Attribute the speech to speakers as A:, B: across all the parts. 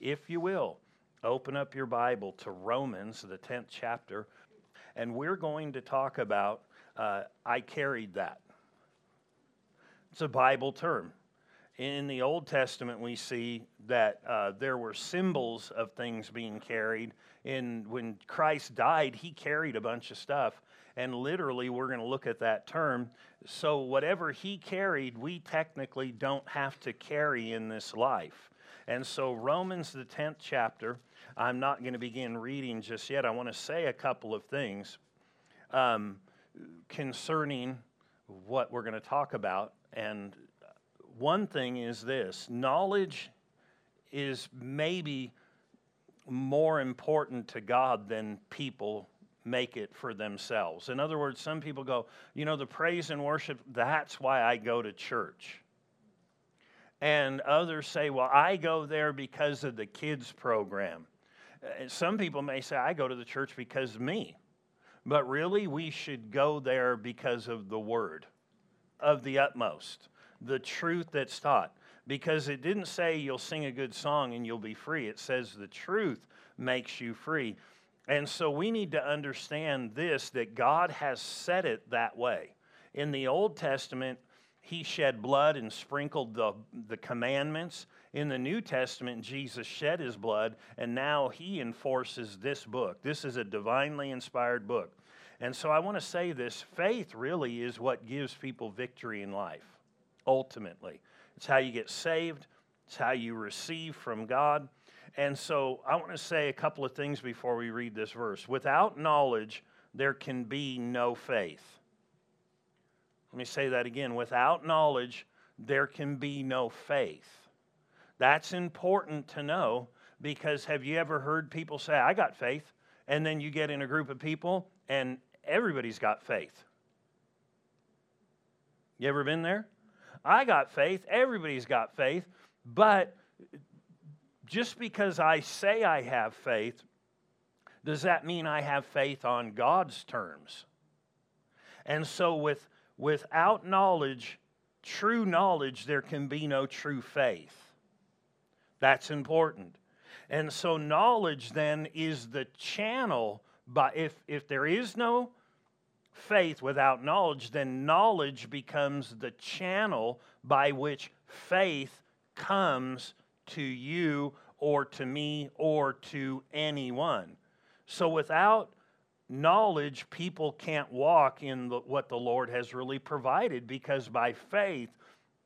A: if you will, open up your Bible to Romans, the 10th chapter, and we're going to talk about uh, I carried that. It's a Bible term. In the Old Testament, we see that uh, there were symbols of things being carried. And when Christ died, he carried a bunch of stuff, and literally, we're going to look at that term. So, whatever he carried, we technically don't have to carry in this life. And so, Romans, the 10th chapter, I'm not going to begin reading just yet. I want to say a couple of things um, concerning what we're going to talk about. And one thing is this knowledge is maybe more important to God than people make it for themselves. In other words, some people go, you know, the praise and worship, that's why I go to church. And others say, well, I go there because of the kids' program. Uh, some people may say, I go to the church because of me. But really, we should go there because of the word of the utmost, the truth that's taught. Because it didn't say you'll sing a good song and you'll be free, it says the truth makes you free. And so we need to understand this that God has set it that way. In the Old Testament, He shed blood and sprinkled the, the commandments. In the New Testament, Jesus shed His blood, and now He enforces this book. This is a divinely inspired book. And so I want to say this faith really is what gives people victory in life, ultimately. It's how you get saved, it's how you receive from God. And so I want to say a couple of things before we read this verse. Without knowledge, there can be no faith. Let me say that again. Without knowledge, there can be no faith. That's important to know because have you ever heard people say, I got faith? And then you get in a group of people and everybody's got faith. You ever been there? I got faith, everybody's got faith, but just because I say I have faith, does that mean I have faith on God's terms? And so, with, without knowledge, true knowledge, there can be no true faith. That's important. And so, knowledge then is the channel. But if, if there is no faith without knowledge, then knowledge becomes the channel by which faith comes to you or to me or to anyone. So without knowledge, people can't walk in the, what the Lord has really provided because by faith,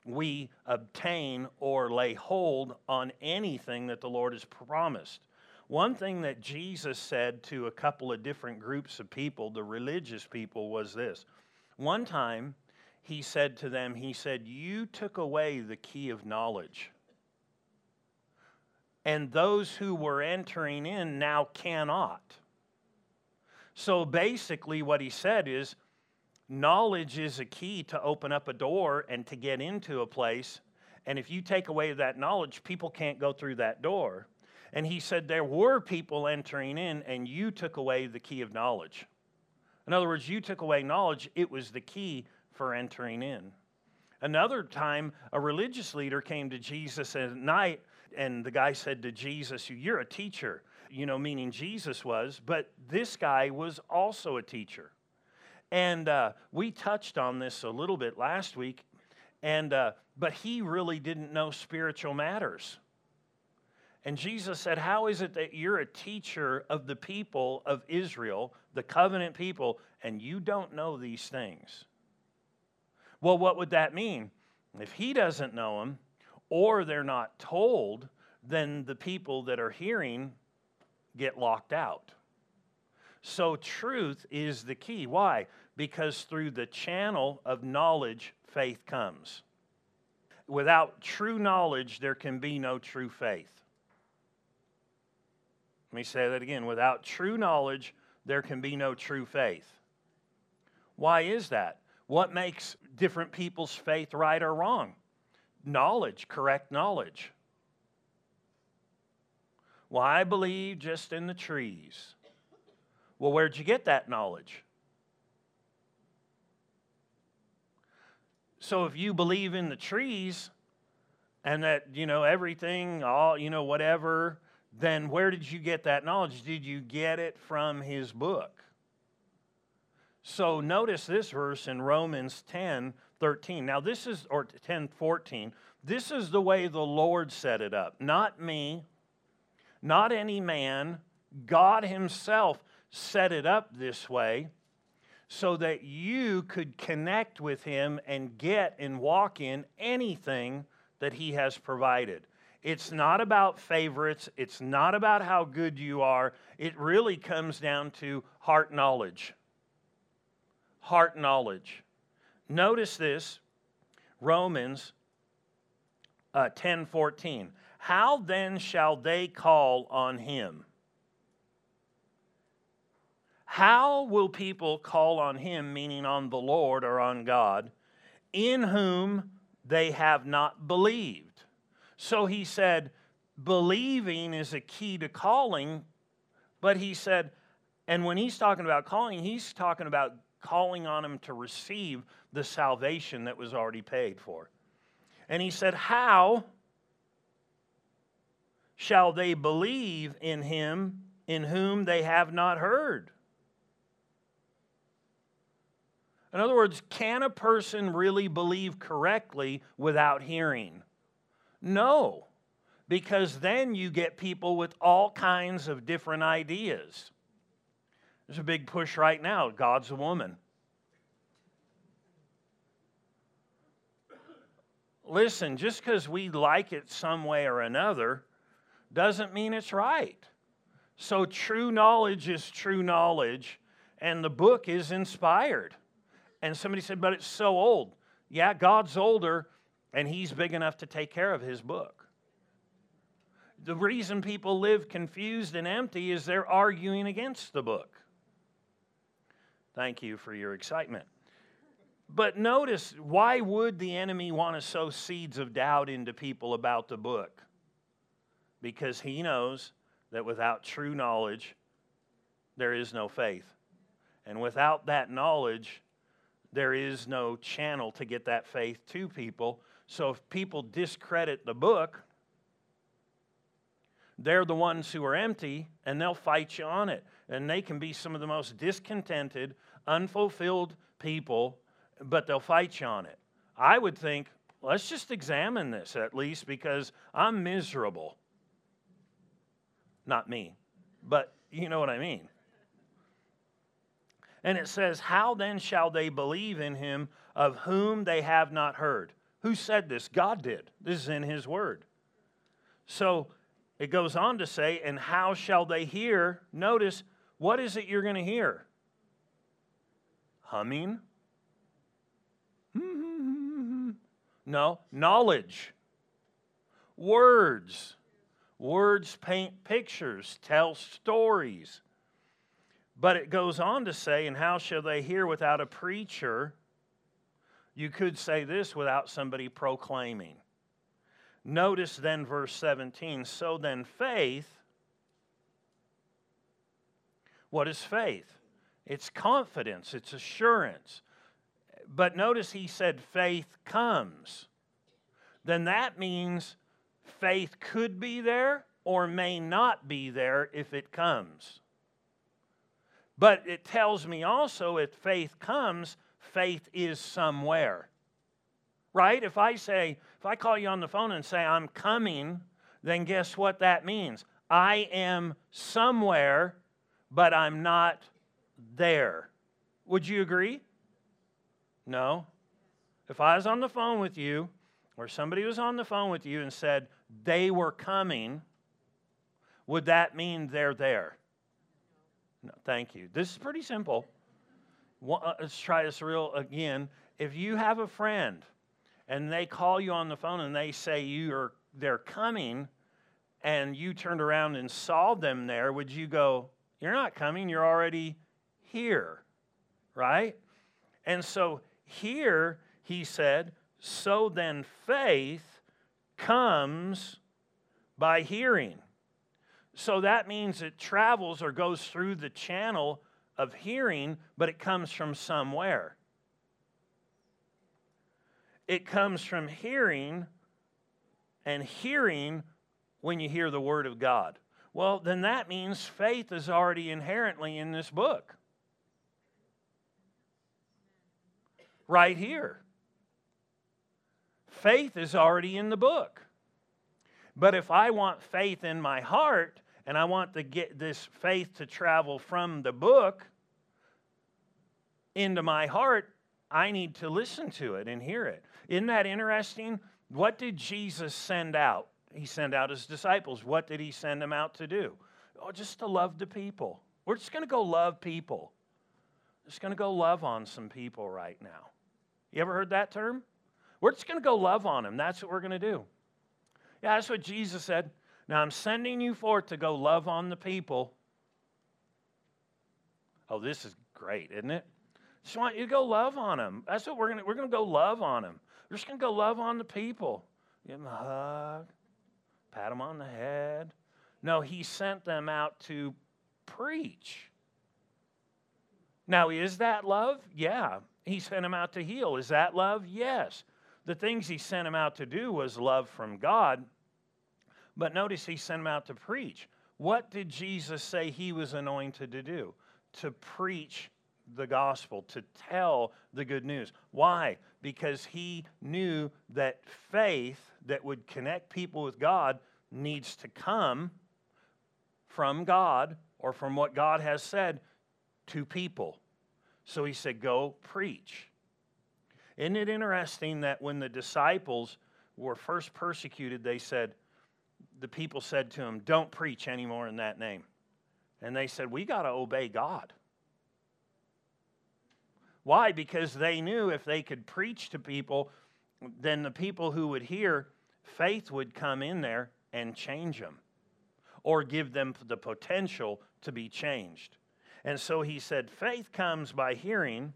A: we obtain or lay hold on anything that the Lord has promised. One thing that Jesus said to a couple of different groups of people, the religious people, was this. One time, he said to them, He said, You took away the key of knowledge and those who were entering in now cannot. So basically, what he said is knowledge is a key to open up a door and to get into a place. And if you take away that knowledge, people can't go through that door. And he said there were people entering in, and you took away the key of knowledge. In other words, you took away knowledge, it was the key for entering in. Another time, a religious leader came to Jesus at night and the guy said to Jesus, You're a teacher, you know, meaning Jesus was, but this guy was also a teacher. And uh, we touched on this a little bit last week, and, uh, but he really didn't know spiritual matters. And Jesus said, How is it that you're a teacher of the people of Israel, the covenant people, and you don't know these things? Well, what would that mean? If he doesn't know them, or they're not told, then the people that are hearing get locked out. So, truth is the key. Why? Because through the channel of knowledge, faith comes. Without true knowledge, there can be no true faith. Let me say that again. Without true knowledge, there can be no true faith. Why is that? What makes different people's faith right or wrong? knowledge, correct knowledge. Well, I believe just in the trees. Well, where'd you get that knowledge? So if you believe in the trees, and that, you know, everything, all, you know, whatever, then where did you get that knowledge? Did you get it from his book? So notice this verse in Romans 10 13. Now, this is, or 10 14. This is the way the Lord set it up. Not me, not any man. God Himself set it up this way so that you could connect with Him and get and walk in anything that He has provided. It's not about favorites, it's not about how good you are. It really comes down to heart knowledge. Heart knowledge. Notice this Romans uh, 10 14. How then shall they call on him? How will people call on him, meaning on the Lord or on God, in whom they have not believed? So he said, believing is a key to calling, but he said, and when he's talking about calling, he's talking about calling on him to receive the salvation that was already paid for. And he said, How shall they believe in him in whom they have not heard? In other words, can a person really believe correctly without hearing? No, because then you get people with all kinds of different ideas. There's a big push right now God's a woman. Listen, just because we like it some way or another doesn't mean it's right. So, true knowledge is true knowledge, and the book is inspired. And somebody said, but it's so old. Yeah, God's older, and He's big enough to take care of His book. The reason people live confused and empty is they're arguing against the book. Thank you for your excitement. But notice, why would the enemy want to sow seeds of doubt into people about the book? Because he knows that without true knowledge, there is no faith. And without that knowledge, there is no channel to get that faith to people. So if people discredit the book, they're the ones who are empty and they'll fight you on it. And they can be some of the most discontented, unfulfilled people, but they'll fight you on it. I would think, let's just examine this at least because I'm miserable. Not me, but you know what I mean. And it says, How then shall they believe in him of whom they have not heard? Who said this? God did. This is in his word. So it goes on to say, And how shall they hear? Notice, what is it you're going to hear? Humming? No, knowledge. Words. Words paint pictures, tell stories. But it goes on to say, and how shall they hear without a preacher? You could say this without somebody proclaiming. Notice then verse 17. So then, faith. What is faith? It's confidence, it's assurance. But notice he said faith comes. Then that means faith could be there or may not be there if it comes. But it tells me also if faith comes, faith is somewhere. Right? If I say, if I call you on the phone and say, I'm coming, then guess what that means? I am somewhere, but I'm not there. Would you agree? No. If I was on the phone with you, or somebody was on the phone with you and said they were coming, would that mean they're there? No, thank you. This is pretty simple. Uh, let's try this real again. If you have a friend and they call you on the phone and they say you are they're coming and you turned around and saw them there, would you go, You're not coming, you're already here, right? And so here he said, So then faith comes by hearing. So that means it travels or goes through the channel of hearing, but it comes from somewhere. It comes from hearing and hearing when you hear the word of God. Well, then that means faith is already inherently in this book. Right here. Faith is already in the book. But if I want faith in my heart and I want to get this faith to travel from the book into my heart, I need to listen to it and hear it. Isn't that interesting? What did Jesus send out? He sent out his disciples. What did he send them out to do? Oh, just to love the people. We're just going to go love people. Just going to go love on some people right now. You ever heard that term? We're just going to go love on them. That's what we're going to do. Yeah, that's what Jesus said. Now I'm sending you forth to go love on the people. Oh, this is great, isn't it? Just want you to go love on them. That's what we're gonna we're gonna go love on them. We're just gonna go love on the people. Give them a hug, pat them on the head. No, he sent them out to preach. Now, is that love? Yeah. He sent them out to heal. Is that love? Yes. The things he sent him out to do was love from God. But notice he sent him out to preach. What did Jesus say he was anointed to do? To preach the gospel, to tell the good news. Why? Because he knew that faith that would connect people with God needs to come from God or from what God has said to people. So he said, Go preach. Isn't it interesting that when the disciples were first persecuted, they said, the people said to him, Don't preach anymore in that name. And they said, We got to obey God. Why? Because they knew if they could preach to people, then the people who would hear, faith would come in there and change them or give them the potential to be changed. And so he said, faith comes by hearing,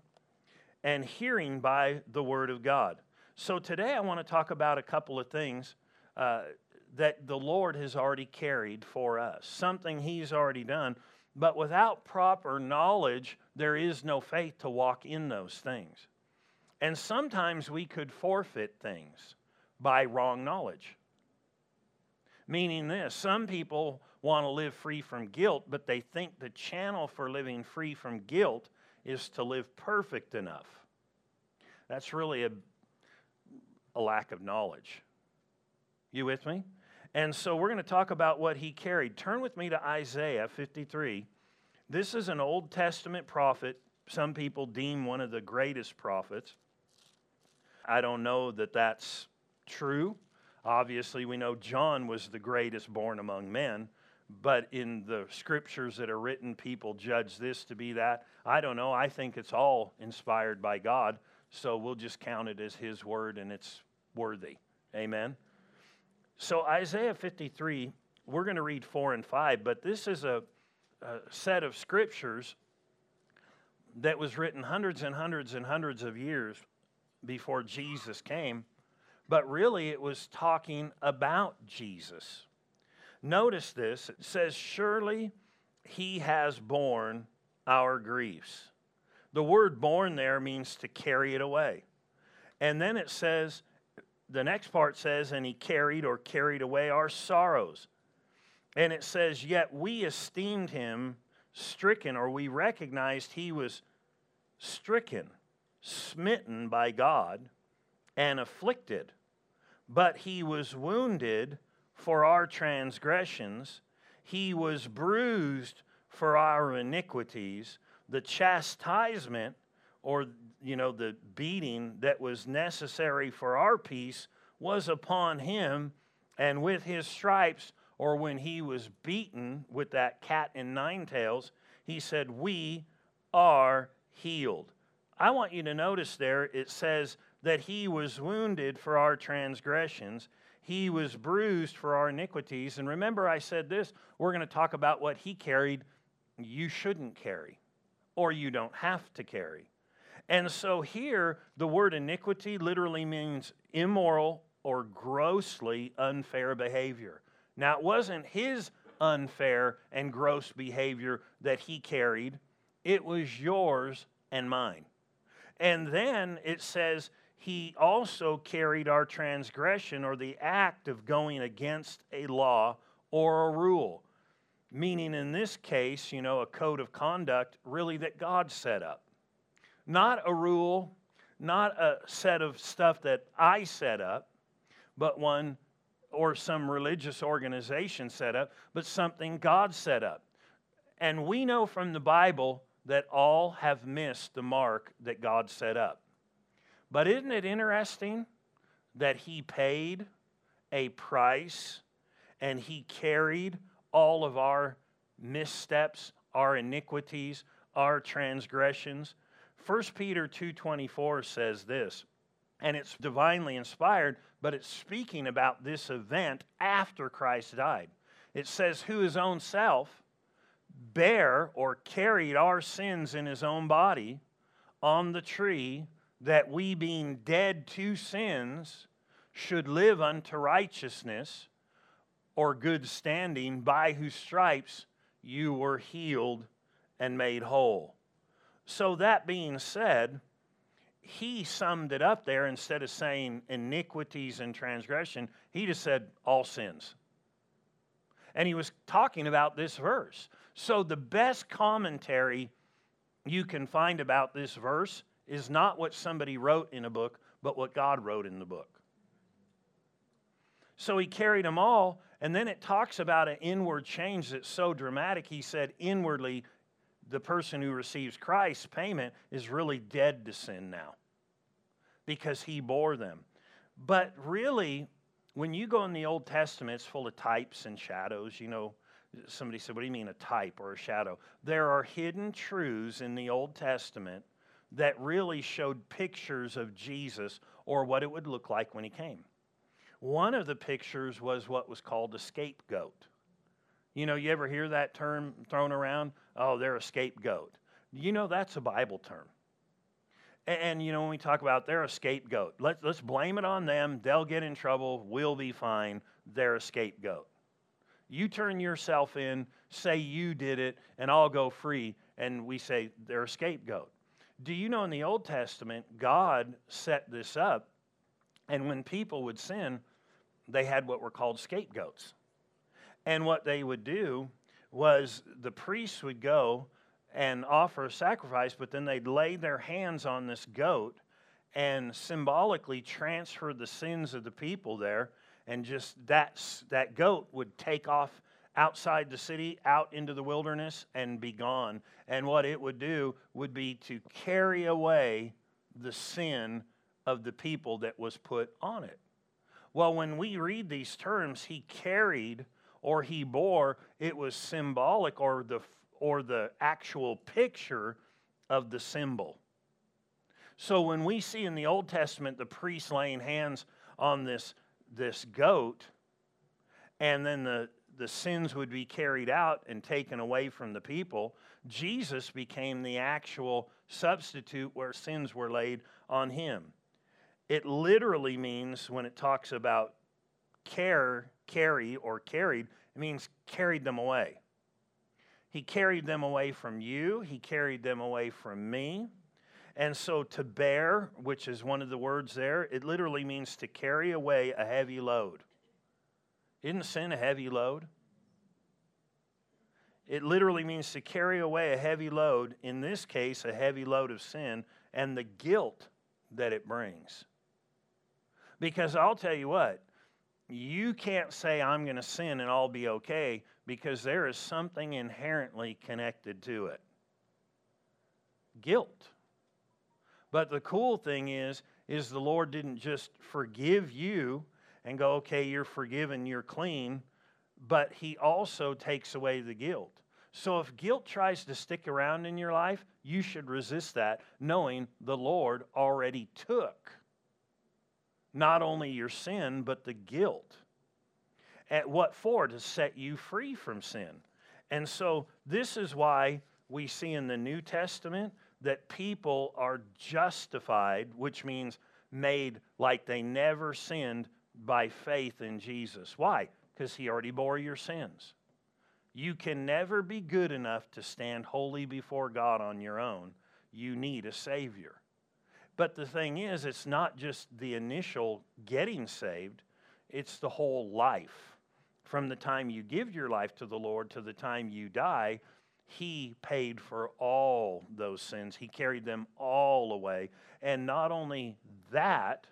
A: and hearing by the word of God. So today I want to talk about a couple of things uh, that the Lord has already carried for us, something he's already done. But without proper knowledge, there is no faith to walk in those things. And sometimes we could forfeit things by wrong knowledge. Meaning this some people want to live free from guilt, but they think the channel for living free from guilt is to live perfect enough. That's really a, a lack of knowledge. You with me? And so we're going to talk about what he carried. Turn with me to Isaiah 53. This is an Old Testament prophet. Some people deem one of the greatest prophets. I don't know that that's true. Obviously, we know John was the greatest born among men, but in the scriptures that are written, people judge this to be that. I don't know. I think it's all inspired by God, so we'll just count it as His word and it's worthy. Amen. So, Isaiah 53, we're going to read 4 and 5, but this is a, a, set of scriptures that was written hundreds and hundreds and hundreds of years before Jesus came, but really it was talking about Jesus. Notice this it says, Surely he has borne our griefs. The word borne there means to carry it away. And then it says, the next part says, and he carried or carried away our sorrows. And it says, yet we esteemed him stricken, or we recognized he was stricken, smitten by God, and afflicted. But he was wounded for our transgressions, he was bruised for our iniquities. The chastisement or you know the beating that was necessary for our peace was upon him and with his stripes or when he was beaten with that cat and nine tails he said we are healed i want you to notice there it says that he was wounded for our transgressions he was bruised for our iniquities and remember i said this we're going to talk about what he carried you shouldn't carry or you don't have to carry and so here, the word iniquity literally means immoral or grossly unfair behavior. Now, it wasn't his unfair and gross behavior that he carried, it was yours and mine. And then it says, he also carried our transgression or the act of going against a law or a rule. Meaning, in this case, you know, a code of conduct really that God set up. Not a rule, not a set of stuff that I set up, but one or some religious organization set up, but something God set up. And we know from the Bible that all have missed the mark that God set up. But isn't it interesting that He paid a price and He carried all of our missteps, our iniquities, our transgressions? 1 Peter 2:24 says this, and it's divinely inspired, but it's speaking about this event after Christ died. It says, Who his own self bare or carried our sins in his own body on the tree, that we, being dead to sins, should live unto righteousness or good standing, by whose stripes you were healed and made whole. So, that being said, he summed it up there instead of saying iniquities and transgression, he just said all sins. And he was talking about this verse. So, the best commentary you can find about this verse is not what somebody wrote in a book, but what God wrote in the book. So, he carried them all, and then it talks about an inward change that's so dramatic. He said, inwardly, the person who receives Christ's payment is really dead to sin now because he bore them. But really, when you go in the Old Testament, it's full of types and shadows. You know, somebody said, What do you mean a type or a shadow? There are hidden truths in the Old Testament that really showed pictures of Jesus or what it would look like when he came. One of the pictures was what was called a scapegoat. You know, you ever hear that term thrown around? Oh, they're a scapegoat. You know, that's a Bible term. And, and, you know, when we talk about they're a scapegoat, let's, let's blame it on them. They'll get in trouble. We'll be fine. They're a scapegoat. You turn yourself in, say you did it, and I'll go free. And we say they're a scapegoat. Do you know in the Old Testament, God set this up, and when people would sin, they had what were called scapegoats. And what they would do was the priests would go and offer a sacrifice, but then they'd lay their hands on this goat and symbolically transfer the sins of the people there. And just that, that goat would take off outside the city, out into the wilderness, and be gone. And what it would do would be to carry away the sin of the people that was put on it. Well, when we read these terms, he carried or he bore, it was symbolic or the, or the actual picture of the symbol. So when we see in the Old Testament the priest laying hands on this, this goat, and then the, the sins would be carried out and taken away from the people, Jesus became the actual substitute where sins were laid on him. It literally means when it talks about care carry or carried, it means carried them away. He carried them away from you, He carried them away from me. And so to bear, which is one of the words there, it literally means to carry away a heavy load. Isn't sin a heavy load? It literally means to carry away a heavy load, in this case, a heavy load of sin, and the guilt that it brings. Because I'll tell you what, you can't say, I'm going to sin and I'll be okay, because there is something inherently connected to it guilt. But the cool thing is, is the Lord didn't just forgive you and go, okay, you're forgiven, you're clean, but He also takes away the guilt. So if guilt tries to stick around in your life, you should resist that, knowing the Lord already took not only your sin, but the guilt. At what for? To set you free from sin. And so, this is why we see in the New Testament that people are justified, which means made like they never sinned by faith in Jesus. Why? Because He already bore your sins. You can never be good enough to stand holy before God on your own. You need a Savior. But the thing is, it's not just the initial getting saved, it's the whole life. From the time you give your life to the Lord to the time you die, He paid for all those sins. He carried them all away. And not only that,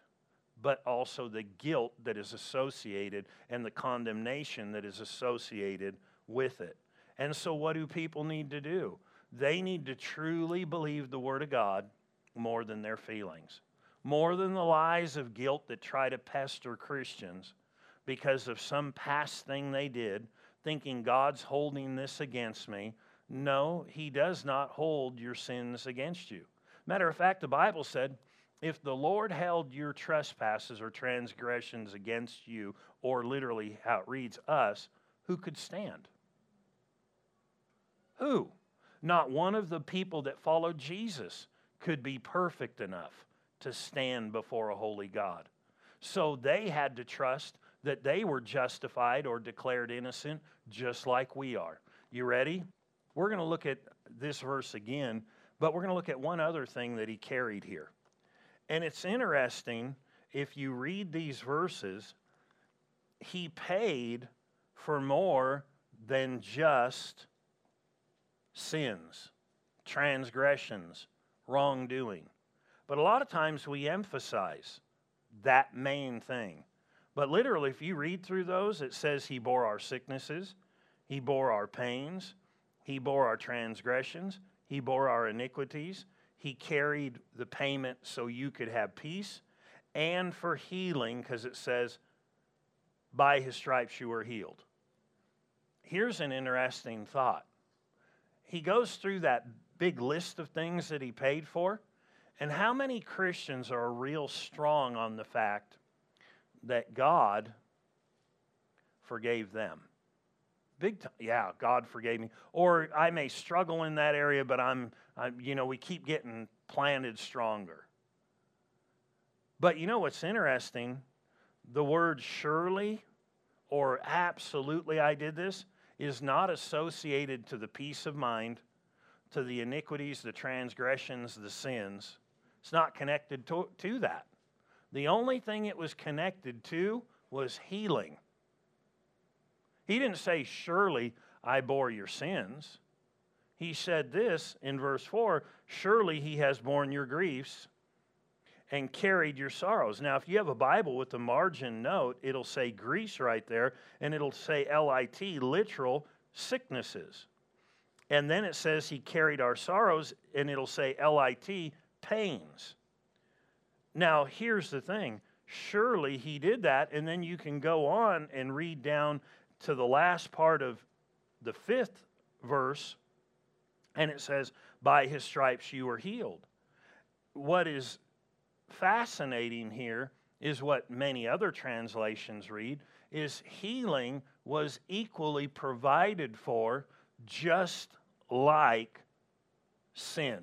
A: but also the guilt that is associated and the condemnation that is associated with it. And so, what do people need to do? They need to truly believe the Word of God more than their feelings, more than the lies of guilt that try to pester Christians because of some past thing they did, thinking God's holding this against me. No, He does not hold your sins against you. Matter of fact, the Bible said, if the Lord held your trespasses or transgressions against you, or literally how it reads, us, who could stand? Who? Not one of the people that followed Jesus could be perfect enough to stand before a holy God. So they had to trust that they were justified or declared innocent just like we are. You ready? We're going to look at this verse again, but we're going to look at one other thing that he carried here. And it's interesting if you read these verses, he paid for more than just sins, transgressions, wrongdoing. But a lot of times we emphasize that main thing. But literally, if you read through those, it says He bore our sicknesses, He bore our pains, He bore our transgressions, He bore our iniquities, He carried the payment so you could have peace, and for healing, because it says, By His stripes you were healed. Here's an interesting thought. He goes through that big list of things that he paid for. And how many Christians are real strong on the fact that God forgave them? Big time. Yeah, God forgave me. Or I may struggle in that area, but I'm, I'm, you know, we keep getting planted stronger. But you know what's interesting? The word surely or absolutely I did this is not associated to the peace of mind to the iniquities, the transgressions, the sins. It's not connected to, to that. The only thing it was connected to was healing. He didn't say, Surely I bore your sins. He said this in verse 4 Surely he has borne your griefs and carried your sorrows. Now, if you have a Bible with the margin note, it'll say griefs right there, and it'll say L I T, literal sicknesses. And then it says he carried our sorrows, and it'll say L I T, pains. Now, here's the thing surely he did that, and then you can go on and read down to the last part of the fifth verse, and it says, By his stripes you were healed. What is fascinating here is what many other translations read is healing was equally provided for just like sin.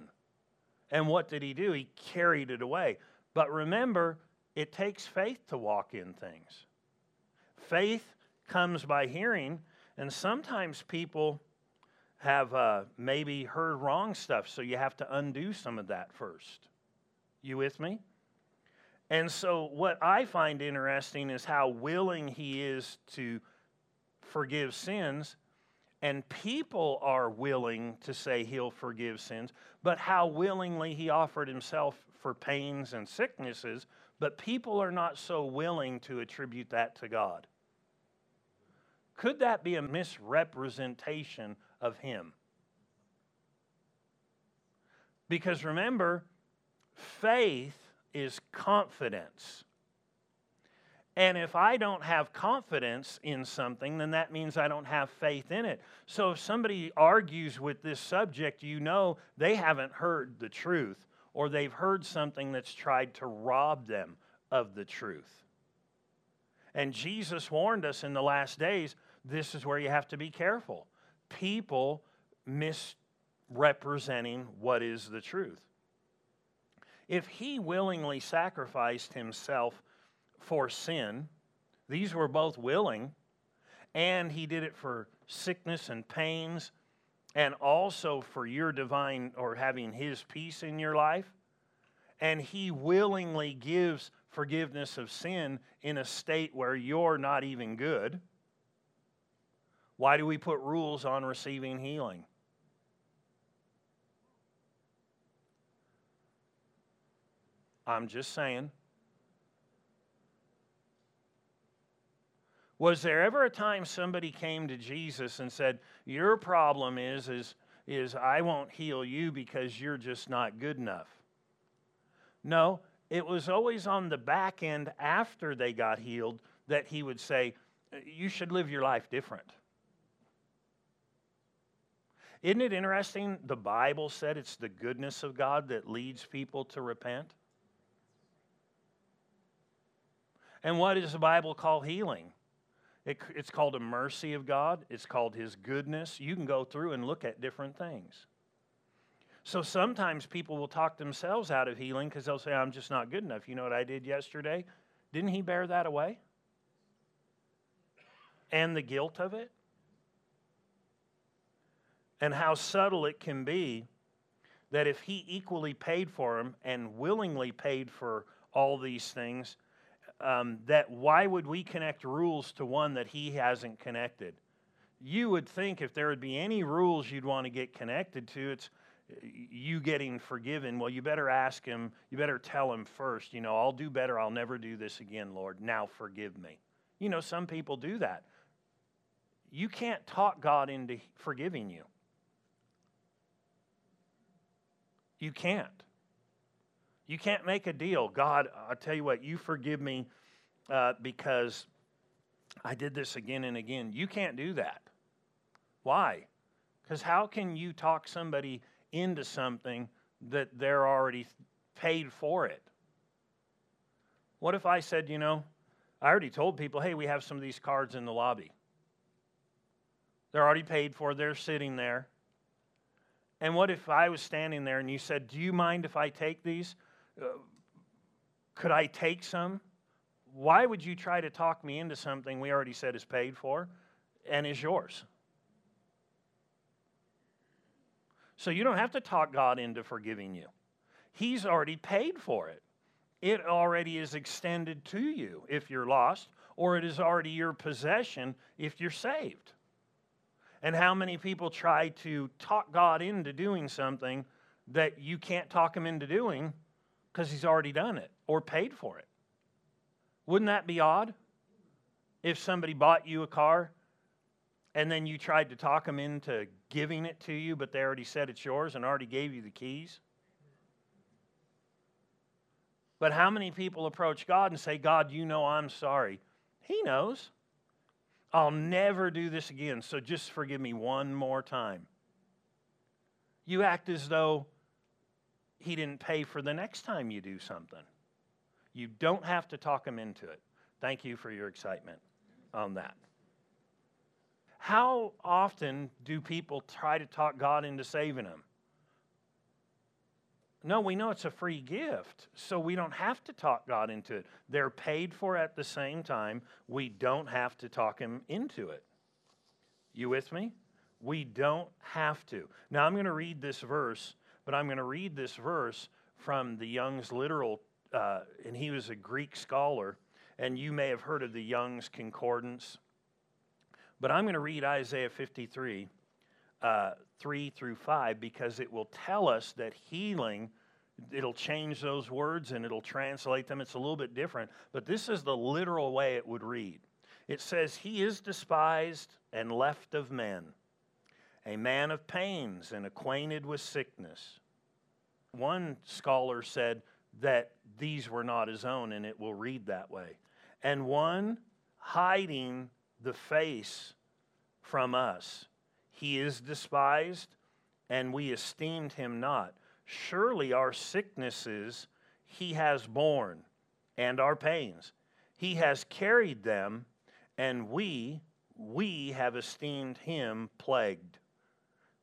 A: And what did he do? He carried it away. But remember, it takes faith to walk in things. Faith comes by hearing, and sometimes people have uh, maybe heard wrong stuff, so you have to undo some of that first. You with me? And so, what I find interesting is how willing he is to forgive sins and people are willing to say he'll forgive sins, but how willingly he offered himself for pains and sicknesses, but people are not so willing to attribute that to God. Could that be a misrepresentation of him? Because remember, faith is confidence. And if I don't have confidence in something, then that means I don't have faith in it. So if somebody argues with this subject, you know they haven't heard the truth or they've heard something that's tried to rob them of the truth. And Jesus warned us in the last days this is where you have to be careful. People misrepresenting what is the truth. If he willingly sacrificed himself for sin. These were both willing, and he did it for sickness and pains, and also for your divine or having his peace in your life. and He willingly gives forgiveness of sin in a state where you're not even good. Why do we put rules on receiving healing? I'm just saying. Was there ever a time somebody came to Jesus and said, "Your problem is is is I won't heal you because you're just not good enough?" No, it was always on the back end after they got healed that he would say, "You should live your life different." Isn't it interesting? The Bible said it's the goodness of God that leads people to repent. And what does the Bible call healing? It, it's called a mercy of God, it's called His goodness. You can go through and look at different things. So sometimes people will talk themselves out of healing because they'll say, I'm just not good enough. You know what I did yesterday? Didn't He bear that away? And the guilt of it? And how subtle it can be that if He equally paid for them and willingly paid for all these things, um, that why would we connect rules to one that he hasn't connected? You would think if there would be any rules you'd want to get connected to, it's you getting forgiven. Well, you better ask him, you better tell him first, you know, I'll do better, I'll never do this again, Lord. Now forgive me. You know, some people do that. You can't talk God into forgiving you. You can't. You can't make a deal. God, I'll tell you what, you forgive me uh, because I did this again and again. You can't do that. Why? Because how can you talk somebody into something that they're already paid for it? What if I said, you know, I already told people, hey, we have some of these cards in the lobby. They're already paid for, they're sitting there. And what if I was standing there and you said, Do you mind if I take these? Uh, could I take some? Why would you try to talk me into something we already said is paid for and is yours? So you don't have to talk God into forgiving you. He's already paid for it. It already is extended to you if you're lost, or it is already your possession if you're saved. And how many people try to talk God into doing something that you can't talk him into doing because he's already done it or paid for it. Wouldn't that be odd? If somebody bought you a car and then you tried to talk them into giving it to you, but they already said it's yours and already gave you the keys? But how many people approach God and say, God, you know I'm sorry? He knows. I'll never do this again, so just forgive me one more time. You act as though he didn't pay for the next time you do something. You don't have to talk him into it. Thank you for your excitement on that. How often do people try to talk God into saving them? No, we know it's a free gift, so we don't have to talk God into it. They're paid for at the same time. We don't have to talk Him into it. You with me? We don't have to. Now, I'm going to read this verse but I'm going to read this verse from the Young's literal, uh, and he was a Greek scholar, and you may have heard of the Young's Concordance. But I'm going to read Isaiah 53, uh, 3 through 5, because it will tell us that healing, it'll change those words and it'll translate them. It's a little bit different, but this is the literal way it would read. It says, He is despised and left of men a man of pains and acquainted with sickness. One scholar said that these were not his own, and it will read that way. And one hiding the face from us. He is despised, and we esteemed him not. Surely our sicknesses he has borne, and our pains. He has carried them, and we, we have esteemed him plagued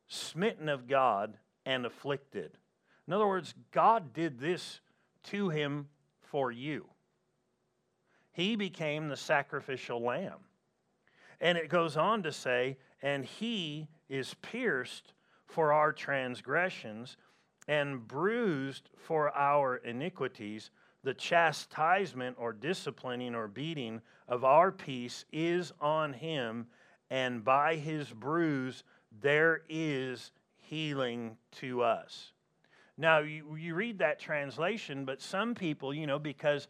A: smitten of God, and afflicted. In other words, God did this to him for you. He became the sacrificial lamb. And it goes on to say, and he is pierced for our transgressions, and bruised for our iniquities. The chastisement or disciplining or beating of our peace is on him, and by his bruise there is healing to us. Now, you, you read that translation, but some people, you know, because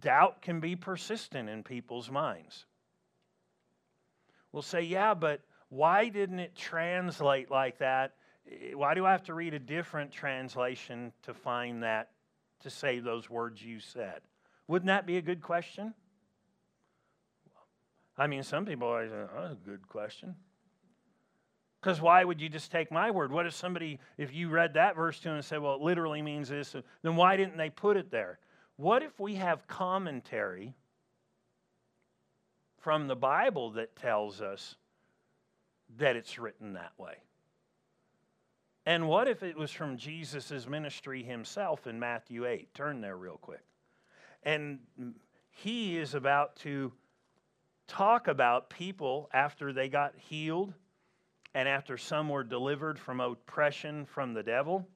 A: doubt can be persistent in people's minds, will say, yeah, but why didn't it translate like that? Eh, why do I have to read a different translation to find that, to say those words you said? Wouldn't that be a good question? I mean, some people always say, oh, that's a good question. Because why would you just take my word? What if somebody, if you read that verse to them and said, well, it literally means this, then why didn't they put it there? What if we have commentary from the Bible that tells us that it's written that way? And what if it was from Jesus' ministry himself in Matthew 8? Turn there real quick. And he is about to talk about people after they got healed and after some were delivered from oppression from the devil.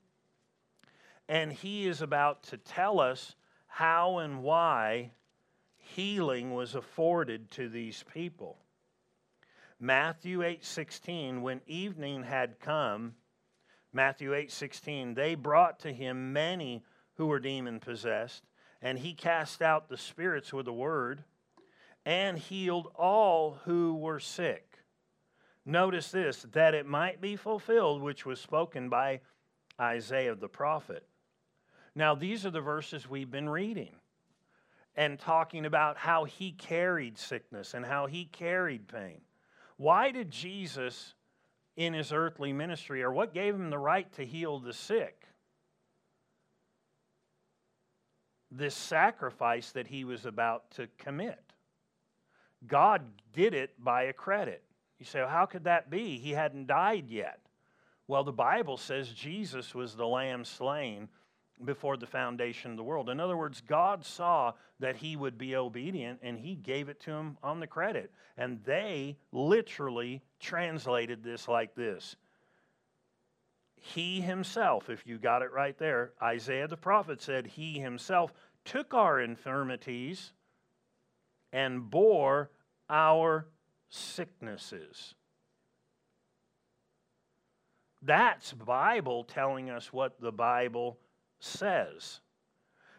A: And he is about to tell us how and why healing was afforded to these people. Matthew 8:16 when evening had come Matthew 8:16 they brought to him many who were demon possessed and he cast out the spirits with a word and healed all who were sick Notice this that it might be fulfilled, which was spoken by Isaiah the prophet. Now, these are the verses we've been reading and talking about how he carried sickness and how he carried pain. Why did Jesus, in his earthly ministry, or what gave him the right to heal the sick? This sacrifice that he was about to commit. God did it by a credit. You say, well, how could that be? He hadn't died yet. Well, the Bible says Jesus was the lamb slain before the foundation of the world. In other words, God saw that he would be obedient and he gave it to him on the credit. And they literally translated this like this He himself, if you got it right there, Isaiah the prophet said, He himself took our infirmities and bore our sicknesses. That's Bible telling us what the Bible says.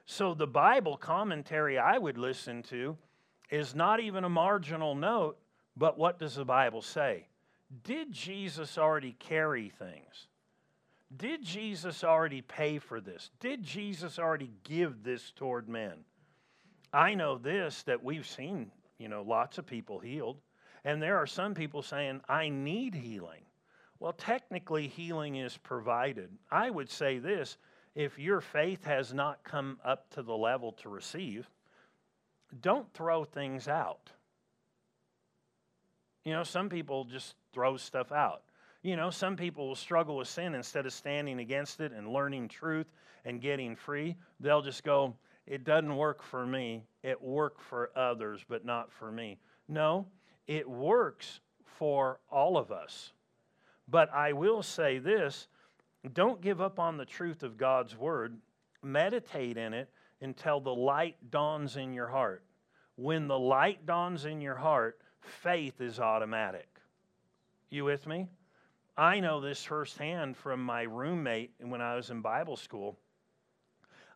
A: So the Bible commentary I would listen to is not even a marginal note, but what does the Bible say? Did Jesus already carry things? Did Jesus already pay for this? Did Jesus already give this toward men? I know this that we've seen, you know, lots of people healed. And there are some people saying, I need healing. Well, technically, healing is provided. I would say this if your faith has not come up to the level to receive, don't throw things out. You know, some people just throw stuff out. You know, some people will struggle with sin instead of standing against it and learning truth and getting free. They'll just go, It doesn't work for me. It worked for others, but not for me. No, it works for all of us. But I will say this don't give up on the truth of God's word. Meditate in it until the light dawns in your heart. When the light dawns in your heart, faith is automatic. You with me? I know this firsthand from my roommate when I was in Bible school.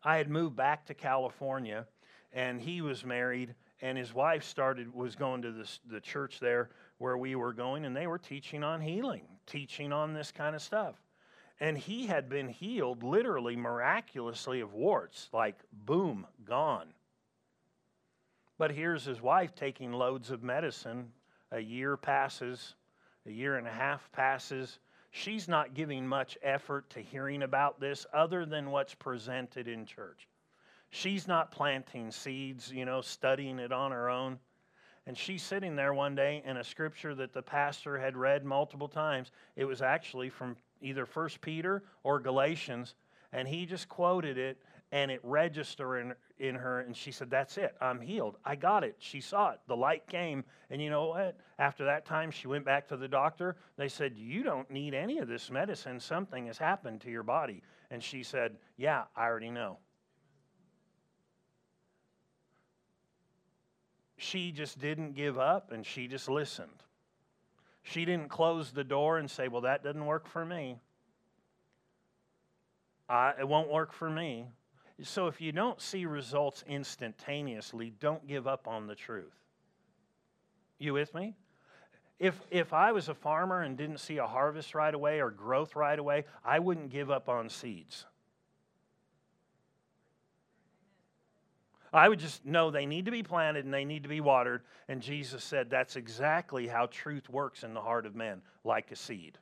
A: I had moved back to California and he was married and his wife started was going to this, the church there where we were going and they were teaching on healing teaching on this kind of stuff and he had been healed literally miraculously of warts like boom gone but here's his wife taking loads of medicine a year passes a year and a half passes she's not giving much effort to hearing about this other than what's presented in church She's not planting seeds, you know, studying it on her own. And she's sitting there one day in a scripture that the pastor had read multiple times. It was actually from either First Peter or Galatians, and he just quoted it, and it registered in, in her, and she said, That's it, I'm healed. I got it. She saw it. The light came, and you know what? After that time, she went back to the doctor. They said, You don't need any of this medicine. Something has happened to your body. And she said, Yeah, I already know. She just didn't give up and she just listened. She didn't close the door and say, Well, that doesn't work for me. It won't work for me. So if you don't see results instantaneously, don't give up on the truth. You with me? If, if I was a farmer and didn't see a harvest right away or growth right away, I wouldn't give up on seeds. I would just know they need to be planted and they need to be watered. And Jesus said that's exactly how truth works in the heart of men, like a seed.